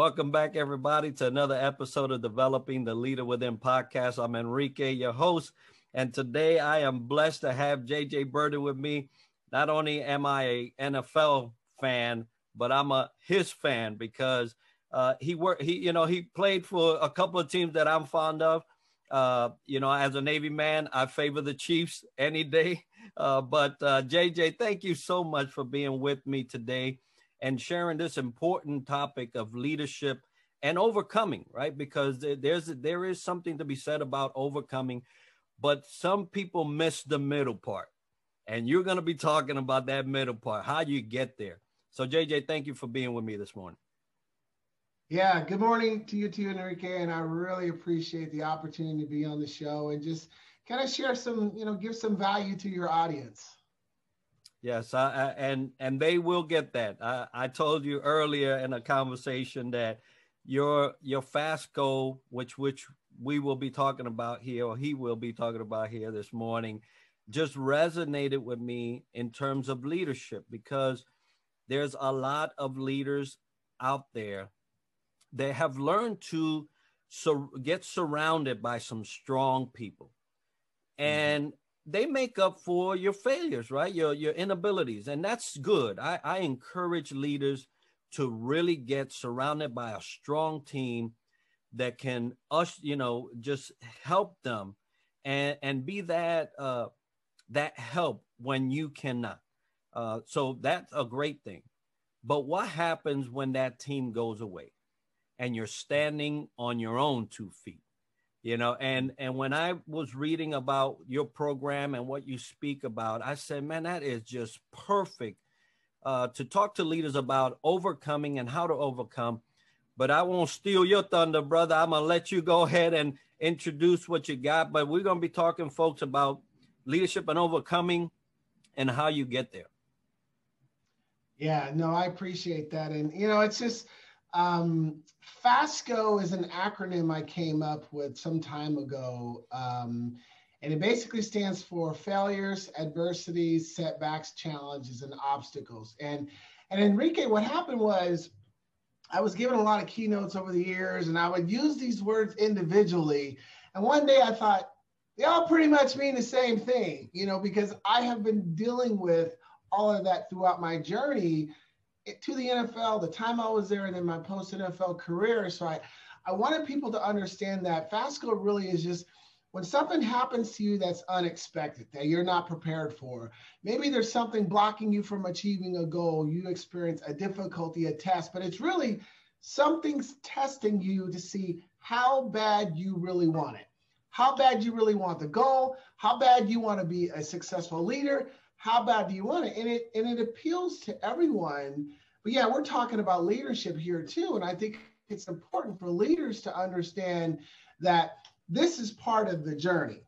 Welcome back, everybody, to another episode of Developing the Leader Within podcast. I'm Enrique, your host, and today I am blessed to have JJ Birden with me. Not only am I a NFL fan, but I'm a his fan because uh, he worked. He you know he played for a couple of teams that I'm fond of. Uh, you know, as a Navy man, I favor the Chiefs any day. Uh, but uh, JJ, thank you so much for being with me today and sharing this important topic of leadership and overcoming, right? Because there's there is something to be said about overcoming, but some people miss the middle part, and you're going to be talking about that middle part, how do you get there. So, JJ, thank you for being with me this morning. Yeah, good morning to you too, Enrique, and I really appreciate the opportunity to be on the show and just kind of share some, you know, give some value to your audience. Yes, I, I, and and they will get that. I, I told you earlier in a conversation that your your FASCO, which which we will be talking about here, or he will be talking about here this morning, just resonated with me in terms of leadership because there's a lot of leaders out there they have learned to so get surrounded by some strong people mm-hmm. and. They make up for your failures right? Your your inabilities. And that's good. I i encourage leaders to really get surrounded by a strong team that can us you know just help them and and be that uh that help when you cannot. Uh so that's a great thing. But what happens when that team goes away and you're standing on your own two feet you know and and when i was reading about your program and what you speak about i said man that is just perfect uh, to talk to leaders about overcoming and how to overcome but i won't steal your thunder brother. I'm gonna let you go ahead and introduce what you got but we're gonna be talking folks about leadership and overcoming and how you get there. Yeah no i appreciate that. And you know it's just um, FASCO is an acronym I came up with some time ago. Um, and it basically stands for failures, adversities, setbacks, challenges, and obstacles. And, and Enrique, what happened was I was given a lot of keynotes over the years, and I would use these words individually. And one day I thought, they all pretty much mean the same thing, you know, because I have been dealing with all of that throughout my journey to the NFL, the time I was there, and in my post NFL career. So I, I wanted people to understand that FASCO really is just when something happens to you that's unexpected, that you're not prepared for. Maybe there's something blocking you from achieving a goal. You experience a difficulty, a test, but it's really something's testing you to see how bad you really want it. How bad you really want the goal, how bad you want to be a successful leader, how bad do you want it? And it and it appeals to everyone. But yeah, we're talking about leadership here too. And I think it's important for leaders to understand that this is part of the journey.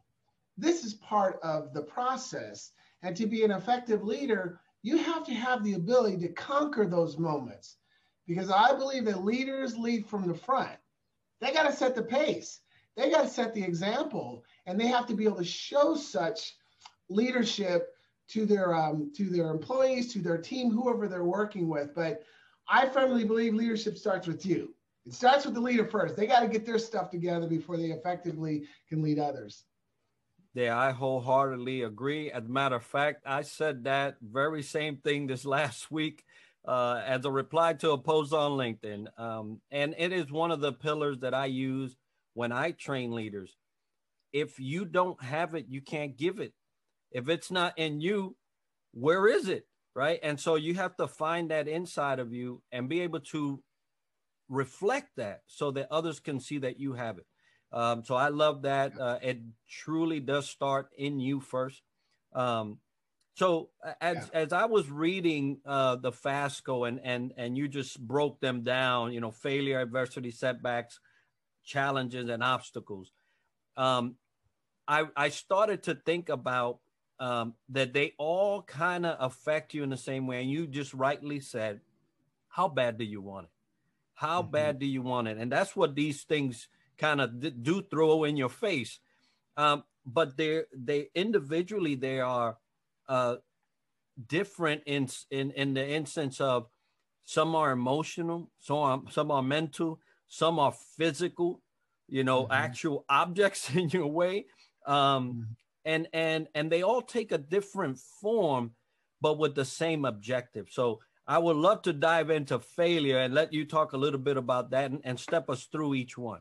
This is part of the process. And to be an effective leader, you have to have the ability to conquer those moments. Because I believe that leaders lead from the front. They got to set the pace. They got to set the example and they have to be able to show such leadership to their um, to their employees, to their team, whoever they're working with. But I firmly believe leadership starts with you. It starts with the leader first. They got to get their stuff together before they effectively can lead others. Yeah, I wholeheartedly agree. As a matter of fact, I said that very same thing this last week uh, as a reply to a post on LinkedIn. Um, and it is one of the pillars that I use when I train leaders. If you don't have it, you can't give it. If it's not in you, where is it? Right. And so you have to find that inside of you and be able to reflect that so that others can see that you have it. Um, so I love that. Uh, it truly does start in you first. Um, so as, yeah. as I was reading uh, the FASCO and, and, and you just broke them down, you know, failure, adversity, setbacks, challenges, and obstacles. Um, I, I started to think about um, that they all kind of affect you in the same way. And you just rightly said, how bad do you want it? How mm-hmm. bad do you want it? And that's what these things kind of do throw in your face. Um, but they're they individually they are uh, different in in in the instance of some are emotional, some are, some are mental, some are physical, you know, mm-hmm. actual objects in your way. Um, mm-hmm. And and and they all take a different form, but with the same objective. So I would love to dive into failure and let you talk a little bit about that and, and step us through each one.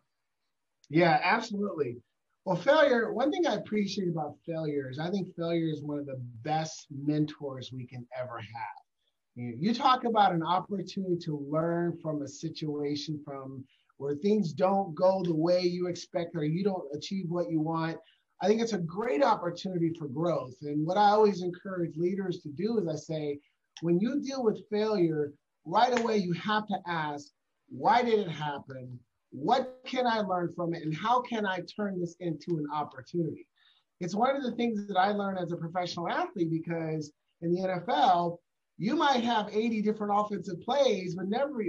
Yeah, absolutely. Well, failure, one thing I appreciate about failure is I think failure is one of the best mentors we can ever have. You talk about an opportunity to learn from a situation from where things don't go the way you expect or you don't achieve what you want. I think it's a great opportunity for growth. And what I always encourage leaders to do is I say, when you deal with failure, right away you have to ask, why did it happen? What can I learn from it? And how can I turn this into an opportunity? It's one of the things that I learned as a professional athlete because in the NFL, you might have 80 different offensive plays, but never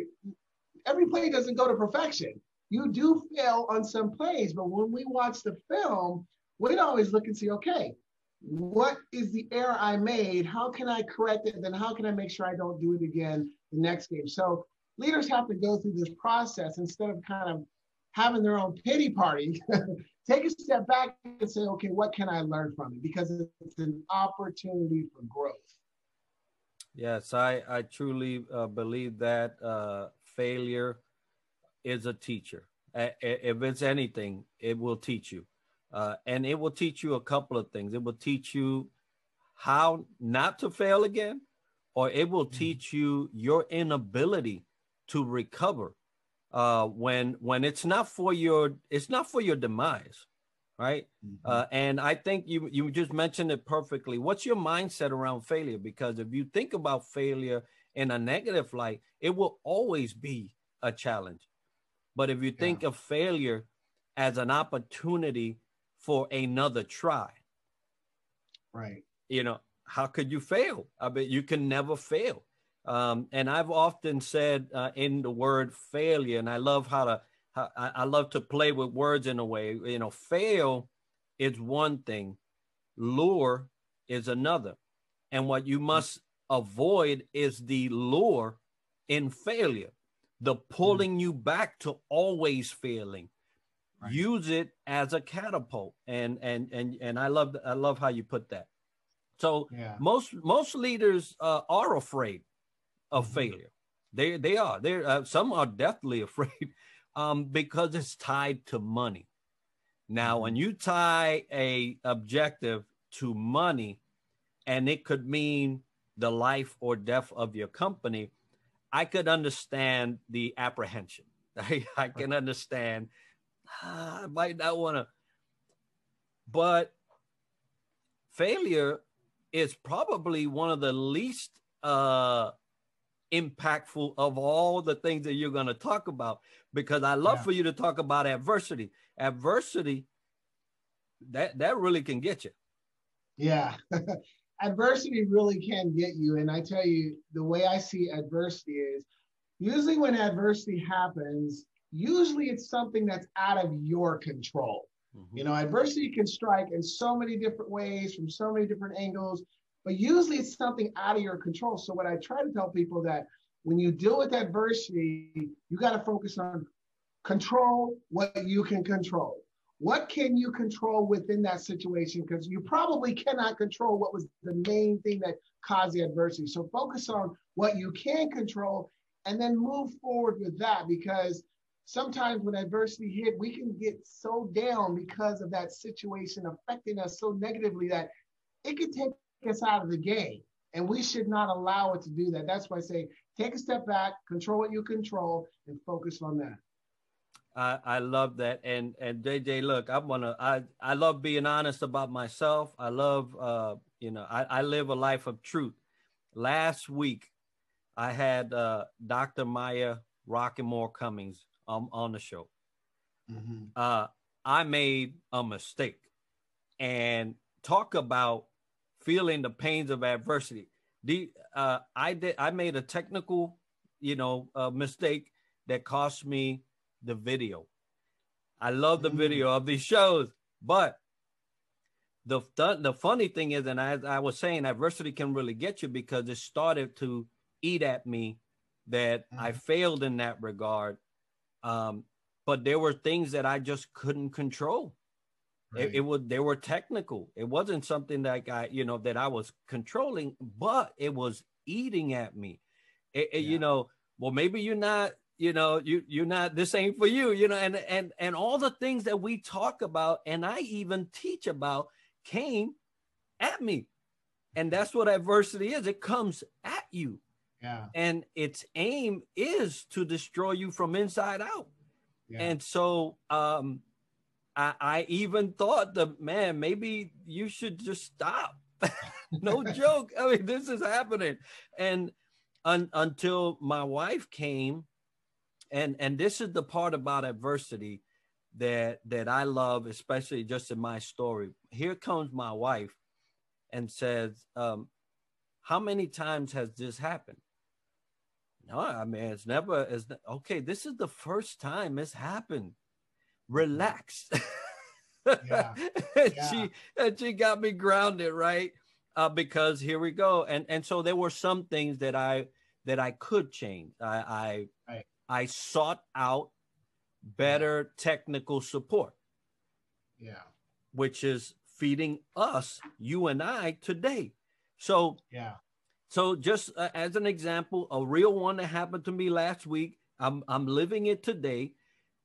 every play doesn't go to perfection. You do fail on some plays, but when we watch the film, we'd always look and see, okay, what is the error I made? How can I correct it? Then how can I make sure I don't do it again the next game? So leaders have to go through this process instead of kind of having their own pity party. Take a step back and say, okay, what can I learn from it? Because it's an opportunity for growth. Yes, I, I truly uh, believe that uh, failure is a teacher. If it's anything, it will teach you. Uh, and it will teach you a couple of things. It will teach you how not to fail again, or it will mm-hmm. teach you your inability to recover uh, when when it's not for your it's not for your demise right? Mm-hmm. Uh, and I think you you just mentioned it perfectly. What's your mindset around failure? Because if you think about failure in a negative light, it will always be a challenge. But if you think yeah. of failure as an opportunity for another try, right? You know, how could you fail? I mean, you can never fail. Um, and I've often said uh, in the word failure, and I love how to I, I love to play with words in a way. You know, fail is one thing, lure is another. And what you must avoid is the lure in failure, the pulling you back to always failing. Right. Use it as a catapult. And and and and I love I love how you put that. So yeah. most most leaders uh, are afraid of mm-hmm. failure. They they are. They uh, some are deathly afraid um, because it's tied to money. Now, when mm-hmm. you tie a objective to money, and it could mean the life or death of your company, I could understand the apprehension. I, I can understand. Ah, I might not want to, but failure is probably one of the least uh, impactful of all the things that you're going to talk about because I love yeah. for you to talk about adversity. Adversity that that really can get you. Yeah. adversity really can get you and I tell you the way I see adversity is usually when adversity happens, usually it's something that's out of your control. Mm-hmm. You know, adversity can strike in so many different ways from so many different angles but usually it's something out of your control. So what I try to tell people that when you deal with adversity, you got to focus on control what you can control. What can you control within that situation? Because you probably cannot control what was the main thing that caused the adversity. So focus on what you can control and then move forward with that because sometimes when adversity hit, we can get so down because of that situation affecting us so negatively that it could take us out of the game. And we should not allow it to do that. That's why I say take a step back, control what you control, and focus on that. I, I love that. And and JJ, look, I wanna I I love being honest about myself. I love uh, you know, I, I live a life of truth. Last week I had uh Dr. Maya Rockeymoore Cummings um, on the show. Mm-hmm. Uh I made a mistake and talk about feeling the pains of adversity. The uh, I did I made a technical, you know, uh, mistake that cost me the video. I love the mm. video of these shows, but the the funny thing is, and as I was saying, adversity can really get you because it started to eat at me that mm-hmm. I failed in that regard. Um, but there were things that I just couldn't control. Right. It, it, was they were technical. It wasn't something that I you know that I was controlling, but it was eating at me. It, yeah. You know, well maybe you're not you know you you're not this ain't for you you know and and and all the things that we talk about and i even teach about came at me and that's what adversity is it comes at you yeah and its aim is to destroy you from inside out yeah. and so um I, I even thought the man maybe you should just stop no joke i mean this is happening and un, until my wife came and and this is the part about adversity that that I love, especially just in my story. Here comes my wife and says, um, "How many times has this happened?" No, I mean it's never. It's okay. This is the first time it's happened. Relax. yeah. and yeah. she and she got me grounded, right? Uh, because here we go, and and so there were some things that I that I could change. I I right. I sought out better technical support. Yeah. Which is feeding us, you and I today. So, yeah. So just uh, as an example, a real one that happened to me last week, I'm I'm living it today.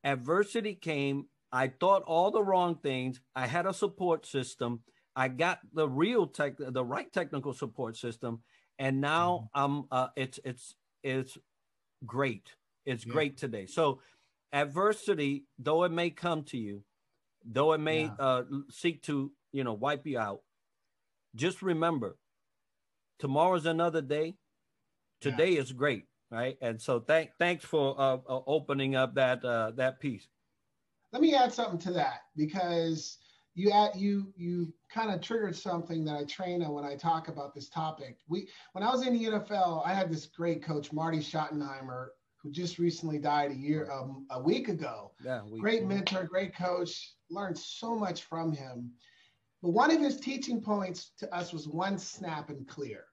Adversity came, I thought all the wrong things. I had a support system. I got the real tech the right technical support system and now mm-hmm. I'm uh, it's it's it's great. It's yeah. great today. So adversity, though it may come to you, though it may yeah. uh, seek to, you know, wipe you out, just remember tomorrow's another day. Today yeah. is great, right? And so thank thanks for uh, uh, opening up that uh, that piece. Let me add something to that because you add, you you kind of triggered something that I train on when I talk about this topic. We when I was in the NFL, I had this great coach Marty Schottenheimer who just recently died a year um, a week ago. Yeah, week great ago. mentor, great coach. Learned so much from him. But one of his teaching points to us was one snap and clear.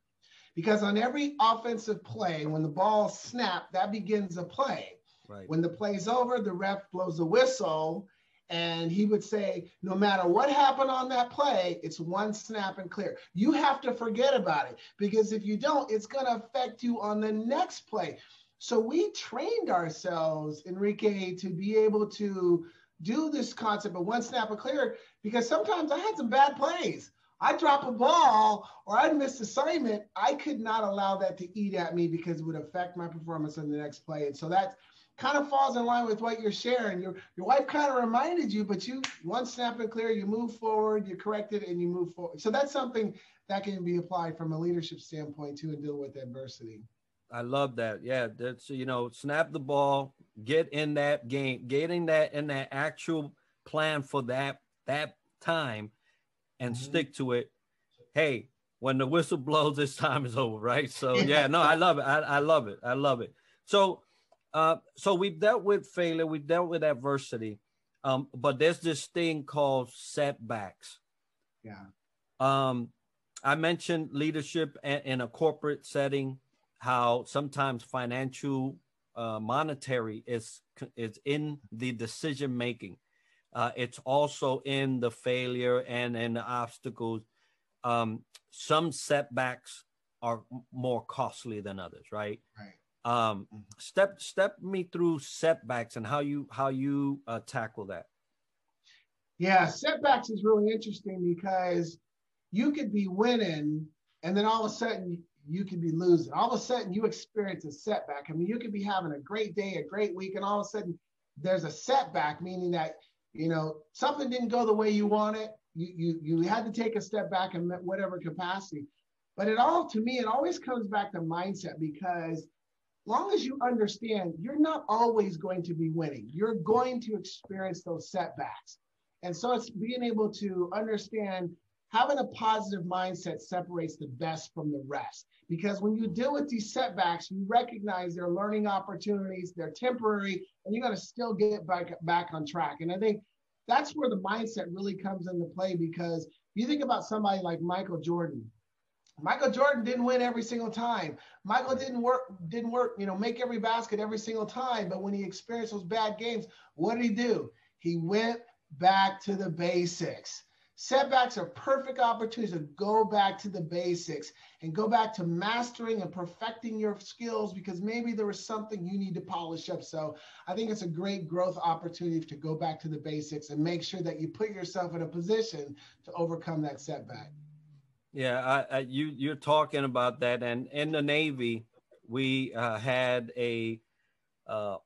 Because on every offensive play, when the ball snapped, that begins a play. Right. When the play's over, the ref blows a whistle, and he would say, no matter what happened on that play, it's one snap and clear. You have to forget about it because if you don't, it's going to affect you on the next play. So we trained ourselves, Enrique, to be able to do this concept of one snap and clear because sometimes I had some bad plays. I drop a ball or I'd miss assignment. I could not allow that to eat at me because it would affect my performance in the next play. And so that kind of falls in line with what you're sharing. Your your wife kind of reminded you, but you one snap and clear, you move forward, you correct it, and you move forward. So that's something that can be applied from a leadership standpoint too, and deal with adversity. I love that. Yeah, that's you know, snap the ball, get in that game, getting that in that actual plan for that that time, and mm-hmm. stick to it. Hey, when the whistle blows, this time is over, right? So yeah, no, I love it. I, I love it. I love it. So, uh, so we've dealt with failure, we've dealt with adversity, um, but there's this thing called setbacks. Yeah. Um, I mentioned leadership in a corporate setting how sometimes financial uh, monetary is is in the decision making uh, it's also in the failure and in the obstacles um, some setbacks are more costly than others right right um, mm-hmm. step step me through setbacks and how you how you uh, tackle that yeah setbacks is really interesting because you could be winning and then all of a sudden you could be losing. All of a sudden, you experience a setback. I mean, you could be having a great day, a great week, and all of a sudden, there's a setback, meaning that you know something didn't go the way you wanted. You you you had to take a step back in whatever capacity. But it all, to me, it always comes back to mindset because long as you understand, you're not always going to be winning. You're going to experience those setbacks. And so it's being able to understand having a positive mindset separates the best from the rest. Because when you deal with these setbacks, you recognize they're learning opportunities, they're temporary, and you're going to still get back, back on track. And I think that's where the mindset really comes into play because if you think about somebody like Michael Jordan. Michael Jordan didn't win every single time. Michael didn't work, didn't work, you know, make every basket every single time. But when he experienced those bad games, what did he do? He went back to the basics. Setbacks are perfect opportunities to go back to the basics and go back to mastering and perfecting your skills because maybe there was something you need to polish up. So I think it's a great growth opportunity to go back to the basics and make sure that you put yourself in a position to overcome that setback. Yeah, I, I, you you're talking about that, and in the Navy, we uh, had a uh,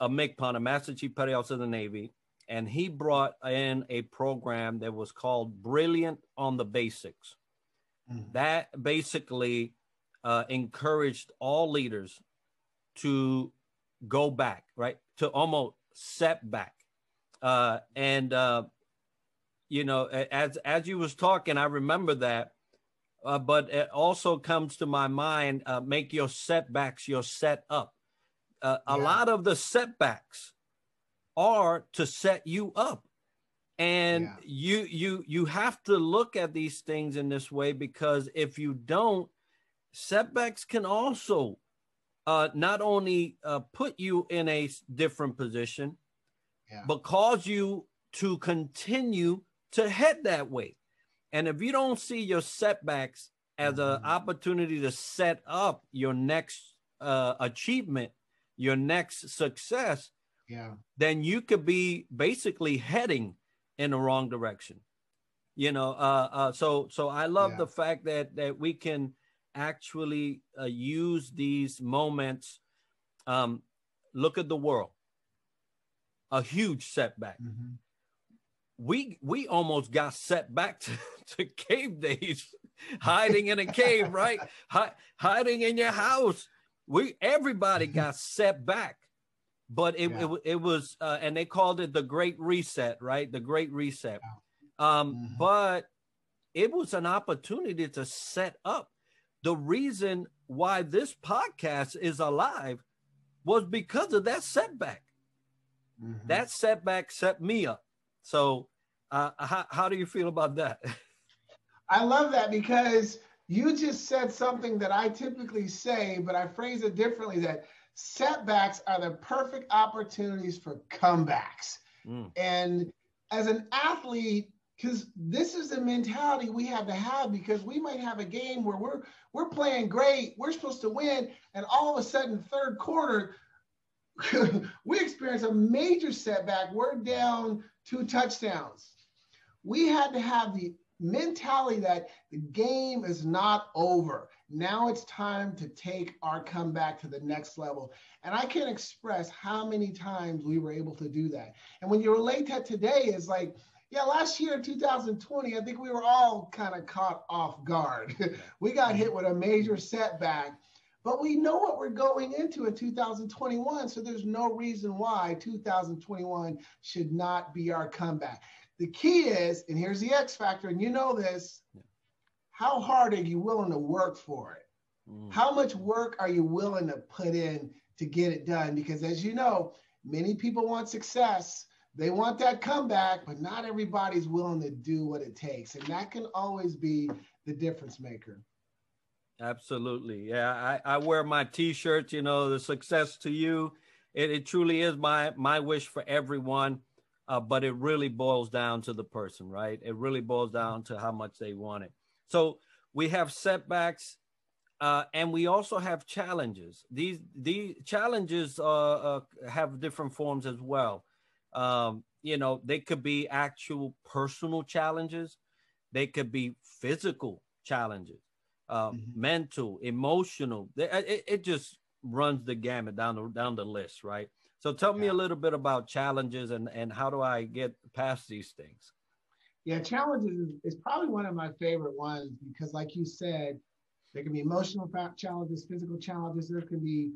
a MCPON, a Master Chief Petty Officer of the Navy, and he brought in a program that was called Brilliant on the Basics. Mm-hmm. That basically uh, encouraged all leaders to go back, right, to almost set back, uh, and uh, you know, as as you was talking, I remember that. Uh, but it also comes to my mind: uh, make your setbacks your setup. Uh, yeah. A lot of the setbacks are to set you up, and yeah. you you you have to look at these things in this way because if you don't, setbacks can also uh, not only uh, put you in a different position, yeah. but cause you to continue to head that way. And if you don't see your setbacks as an mm-hmm. opportunity to set up your next uh, achievement, your next success, yeah, then you could be basically heading in the wrong direction. You know, uh, uh, so so I love yeah. the fact that that we can actually uh, use these moments. Um, look at the world, a huge setback. Mm-hmm we we almost got set back to, to cave days, hiding in a cave, right? Hi, hiding in your house. We everybody got set back, but it yeah. it, it, was uh, and they called it the Great Reset, right? The Great Reset. Um, mm-hmm. But it was an opportunity to set up. The reason why this podcast is alive was because of that setback. Mm-hmm. That setback set me up. So, uh, how, how do you feel about that? I love that because you just said something that I typically say, but I phrase it differently that setbacks are the perfect opportunities for comebacks. Mm. And as an athlete, because this is the mentality we have to have because we might have a game where we're we're playing great, we're supposed to win, and all of a sudden, third quarter, we experience a major setback. We're down two touchdowns. We had to have the mentality that the game is not over. Now it's time to take our comeback to the next level. And I can't express how many times we were able to do that. And when you relate that today, is like, yeah, last year in 2020, I think we were all kind of caught off guard. we got hit with a major setback but we know what we're going into in 2021. So there's no reason why 2021 should not be our comeback. The key is, and here's the X factor, and you know this how hard are you willing to work for it? Mm. How much work are you willing to put in to get it done? Because as you know, many people want success. They want that comeback, but not everybody's willing to do what it takes. And that can always be the difference maker. Absolutely. Yeah. I, I wear my t-shirts, you know, the success to you. It, it truly is my, my wish for everyone. Uh, but it really boils down to the person, right? It really boils down to how much they want it. So we have setbacks, uh, and we also have challenges. These these challenges uh, uh have different forms as well. Um, you know, they could be actual personal challenges. They could be physical challenges uh, mm-hmm. mental, emotional. It, it, just runs the gamut down the down the list, right? So tell me a little bit about challenges and and how do I get past these things? Yeah, challenges is, is probably one of my favorite ones because, like you said, there can be emotional challenges, physical challenges. There can be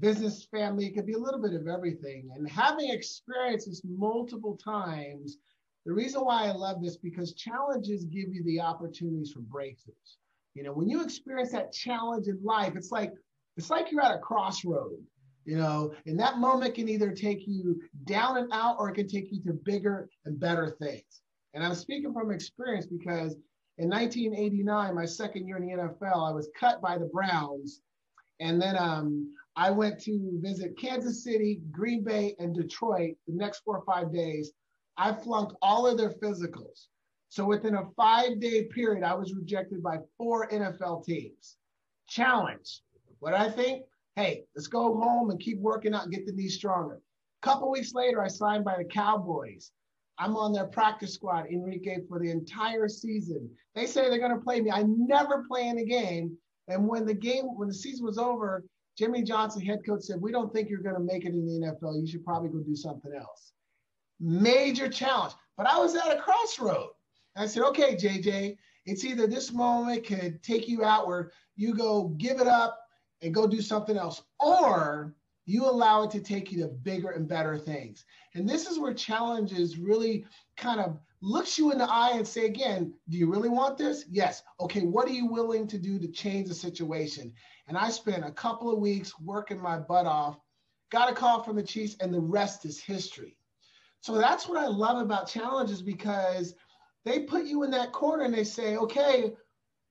business, family. It could be a little bit of everything. And having experienced this multiple times, the reason why I love this because challenges give you the opportunities for breakthroughs. You know, when you experience that challenge in life, it's like it's like you're at a crossroad. You know, and that moment can either take you down and out, or it can take you to bigger and better things. And I'm speaking from experience because in 1989, my second year in the NFL, I was cut by the Browns. And then um, I went to visit Kansas City, Green Bay, and Detroit the next four or five days. I flunked all of their physicals. So within a five day period, I was rejected by four NFL teams. Challenge. What I think? Hey, let's go home and keep working out and get the knee stronger. A couple weeks later, I signed by the Cowboys. I'm on their practice squad, Enrique, for the entire season. They say they're going to play me. I never play in a game. And when the game, when the season was over, Jimmy Johnson, head coach, said, We don't think you're going to make it in the NFL. You should probably go do something else. Major challenge. But I was at a crossroad. I said, Okay, JJ, it's either this moment could take you out where you go give it up and go do something else, or you allow it to take you to bigger and better things. And this is where challenges really kind of looks you in the eye and say again, do you really want this? Yes. Okay, what are you willing to do to change the situation? And I spent a couple of weeks working my butt off, got a call from the Chiefs, and the rest is history. So that's what I love about challenges because they put you in that corner and they say, okay,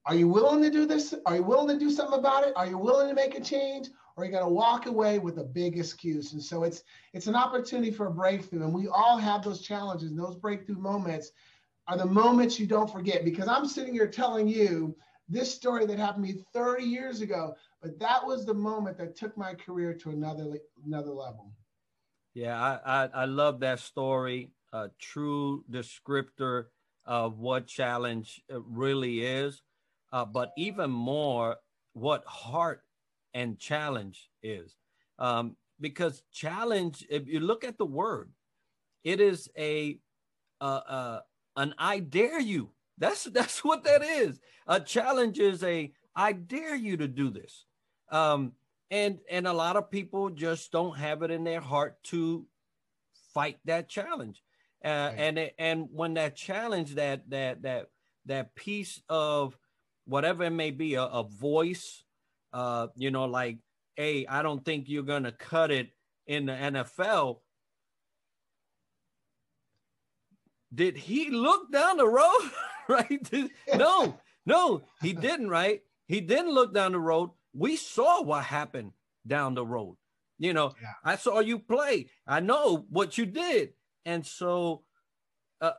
are you willing to do this? Are you willing to do something about it? Are you willing to make a change? Or are you going to walk away with a big excuse? And so it's it's an opportunity for a breakthrough. And we all have those challenges. And those breakthrough moments are the moments you don't forget. Because I'm sitting here telling you this story that happened to me 30 years ago, but that was the moment that took my career to another another level. Yeah, I I, I love that story. A true descriptor of what challenge really is uh, but even more what heart and challenge is. Um, because challenge, if you look at the word, it is a uh, uh, an I dare you. That's that's what that is. A challenge is a I dare you to do this. Um, and and a lot of people just don't have it in their heart to fight that challenge. Uh, right. And and when that challenge, that that that that piece of whatever it may be, a, a voice, uh, you know, like, hey, I don't think you're gonna cut it in the NFL. Did he look down the road? right? no, no, he didn't, right? He didn't look down the road. We saw what happened down the road. You know, yeah. I saw you play. I know what you did. And so uh,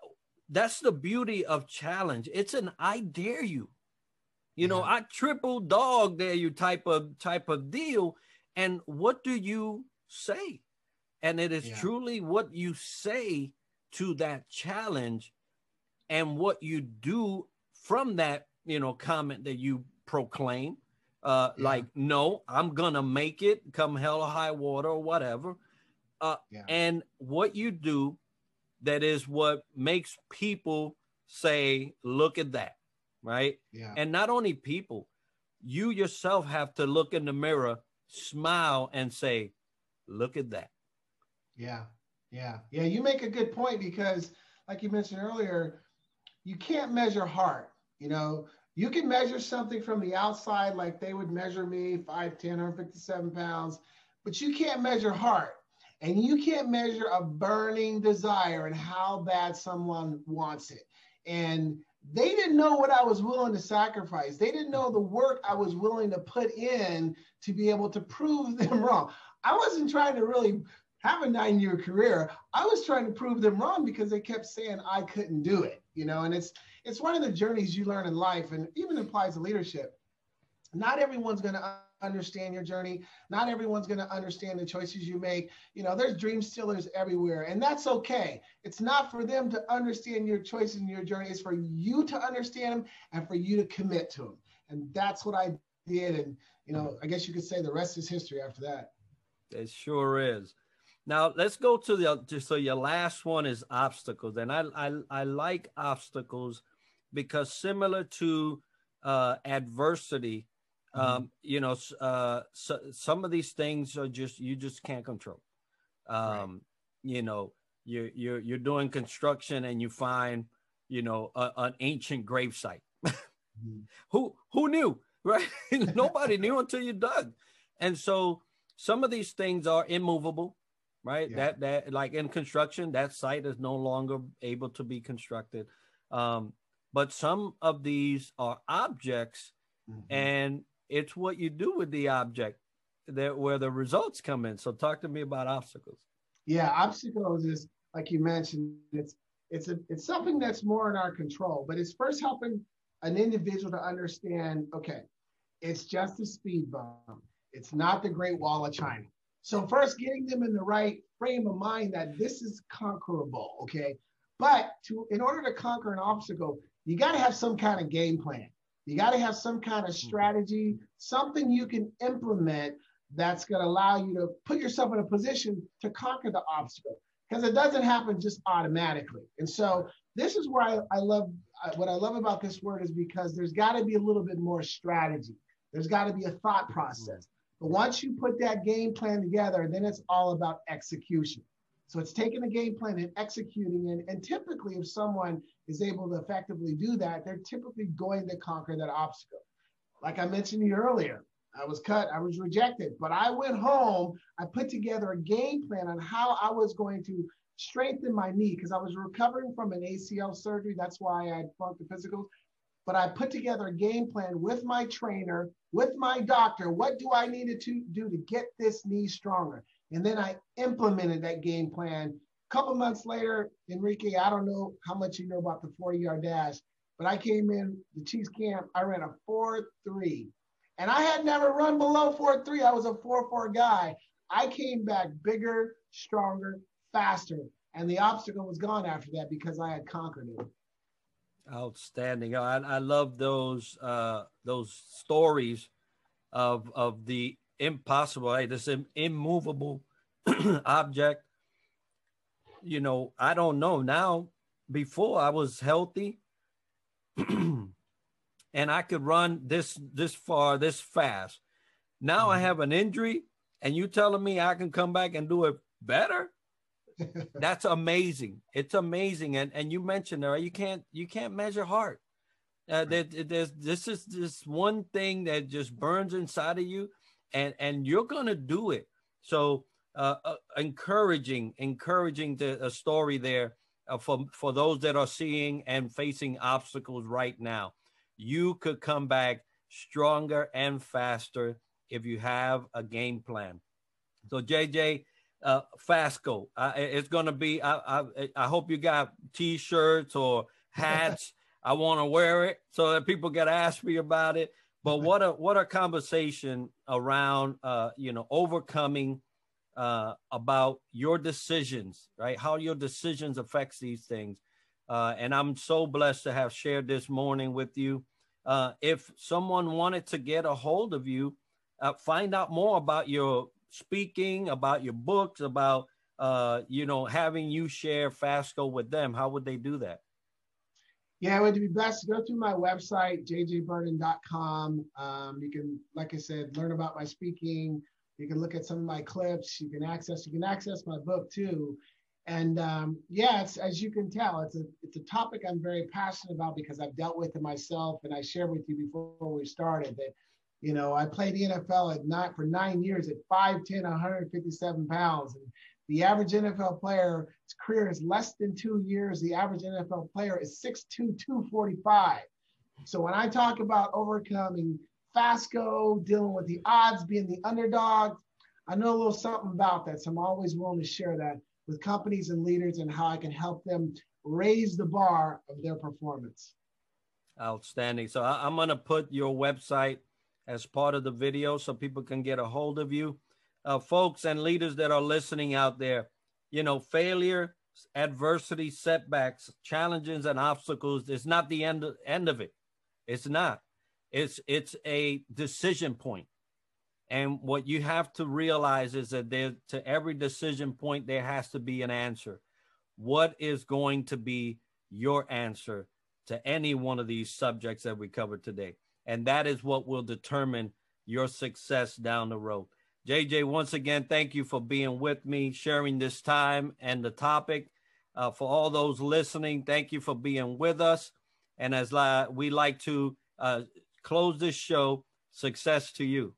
that's the beauty of challenge. It's an I dare you. You know, I triple dog there, you type of type of deal. And what do you say? And it is yeah. truly what you say to that challenge and what you do from that, you know, comment that you proclaim. Uh, yeah. like, no, I'm gonna make it come hell or high water or whatever. Uh, yeah. and what you do that is what makes people say, look at that right? Yeah. And not only people, you yourself have to look in the mirror, smile, and say, look at that. Yeah. Yeah. Yeah. You make a good point because, like you mentioned earlier, you can't measure heart. You know, you can measure something from the outside, like they would measure me 5'10, 157 pounds, but you can't measure heart. And you can't measure a burning desire and how bad someone wants it. And they didn't know what I was willing to sacrifice. They didn't know the work I was willing to put in to be able to prove them wrong. I wasn't trying to really have a nine year career. I was trying to prove them wrong because they kept saying I couldn't do it, you know, and it's it's one of the journeys you learn in life and even applies to leadership. Not everyone's going to understand your journey. Not everyone's going to understand the choices you make. You know, there's dream stealers everywhere, and that's okay. It's not for them to understand your choices and your journey. It's for you to understand them and for you to commit to them. And that's what I did. And, you know, I guess you could say the rest is history after that. It sure is. Now let's go to the so your last one is obstacles, and I I, I like obstacles because similar to uh, adversity. Um, you know, uh, so, some of these things are just you just can't control. Um, right. You know, you're you're you're doing construction and you find you know a, an ancient gravesite. mm-hmm. Who who knew, right? Nobody knew until you dug, and so some of these things are immovable, right? Yeah. That that like in construction, that site is no longer able to be constructed. Um, but some of these are objects, mm-hmm. and it's what you do with the object that where the results come in. So talk to me about obstacles. Yeah, obstacles is like you mentioned, it's it's a it's something that's more in our control, but it's first helping an individual to understand, okay, it's just a speed bump. It's not the Great Wall of China. So first getting them in the right frame of mind that this is conquerable, okay? But to in order to conquer an obstacle, you got to have some kind of game plan. You got to have some kind of mm-hmm. strategy, something you can implement that's going to allow you to put yourself in a position to conquer the obstacle because it doesn't happen just automatically. And so this is where I, I love what I love about this word is because there's got to be a little bit more strategy. There's got to be a thought process. But once you put that game plan together, then it's all about execution. So it's taking a game plan and executing it. And typically, if someone is able to effectively do that, they're typically going to conquer that obstacle. Like I mentioned to you earlier, I was cut, I was rejected, but I went home. I put together a game plan on how I was going to strengthen my knee because I was recovering from an ACL surgery. That's why I flunked the physicals. But I put together a game plan with my trainer, with my doctor. What do I need to do to get this knee stronger? And then I implemented that game plan. A couple months later, Enrique, I don't know how much you know about the 40 yard dash, but I came in the Chiefs camp. I ran a 4 3 and I had never run below 4 3. I was a 4 4 guy. I came back bigger, stronger, faster. And the obstacle was gone after that because I had conquered it. Outstanding. I, I love those uh, those stories of of the impossible, hey, this immovable object. You know, I don't know now. Before I was healthy, and I could run this this far, this fast. Now mm-hmm. I have an injury, and you telling me I can come back and do it better? That's amazing. It's amazing. And and you mentioned there, you can't you can't measure heart. Uh, there, there's this is this one thing that just burns inside of you, and and you're gonna do it. So uh, uh, encouraging, encouraging the a story there uh, for for those that are seeing and facing obstacles right now you could come back stronger and faster if you have a game plan. So JJ, uh, Fasco, uh, it's going to be. I, I I hope you got T-shirts or hats. I want to wear it so that people get ask me about it. But what a what a conversation around uh, you know overcoming uh, about your decisions, right? How your decisions affects these things. Uh, and I'm so blessed to have shared this morning with you. Uh, if someone wanted to get a hold of you, uh, find out more about your speaking, about your books, about uh, you know having you share Fasco with them, how would they do that? Yeah, it would be best to go through my website, jjbirden.com. Um, you can, like I said, learn about my speaking. You can look at some of my clips. You can access. You can access my book too. And um, yeah, as you can tell, it's a it's a topic I'm very passionate about because I've dealt with it myself, and I shared with you before we started that, you know, I played the NFL at not for nine years at 5'10", 157 pounds, and the average NFL player, his career is less than two years. The average NFL player is 6'2", 245. So when I talk about overcoming Fasco, dealing with the odds, being the underdog, I know a little something about that, so I'm always willing to share that with companies and leaders and how I can help them raise the bar of their performance. Outstanding. So I, am going to put your website as part of the video so people can get a hold of you. Uh, folks and leaders that are listening out there, you know, failure, adversity, setbacks, challenges, and obstacles is not the end of, end of it. It's not. It's it's a decision point. And what you have to realize is that there, to every decision point, there has to be an answer. What is going to be your answer to any one of these subjects that we covered today? And that is what will determine your success down the road. JJ, once again, thank you for being with me, sharing this time and the topic. Uh, for all those listening, thank you for being with us. And as we like to uh, close this show, success to you.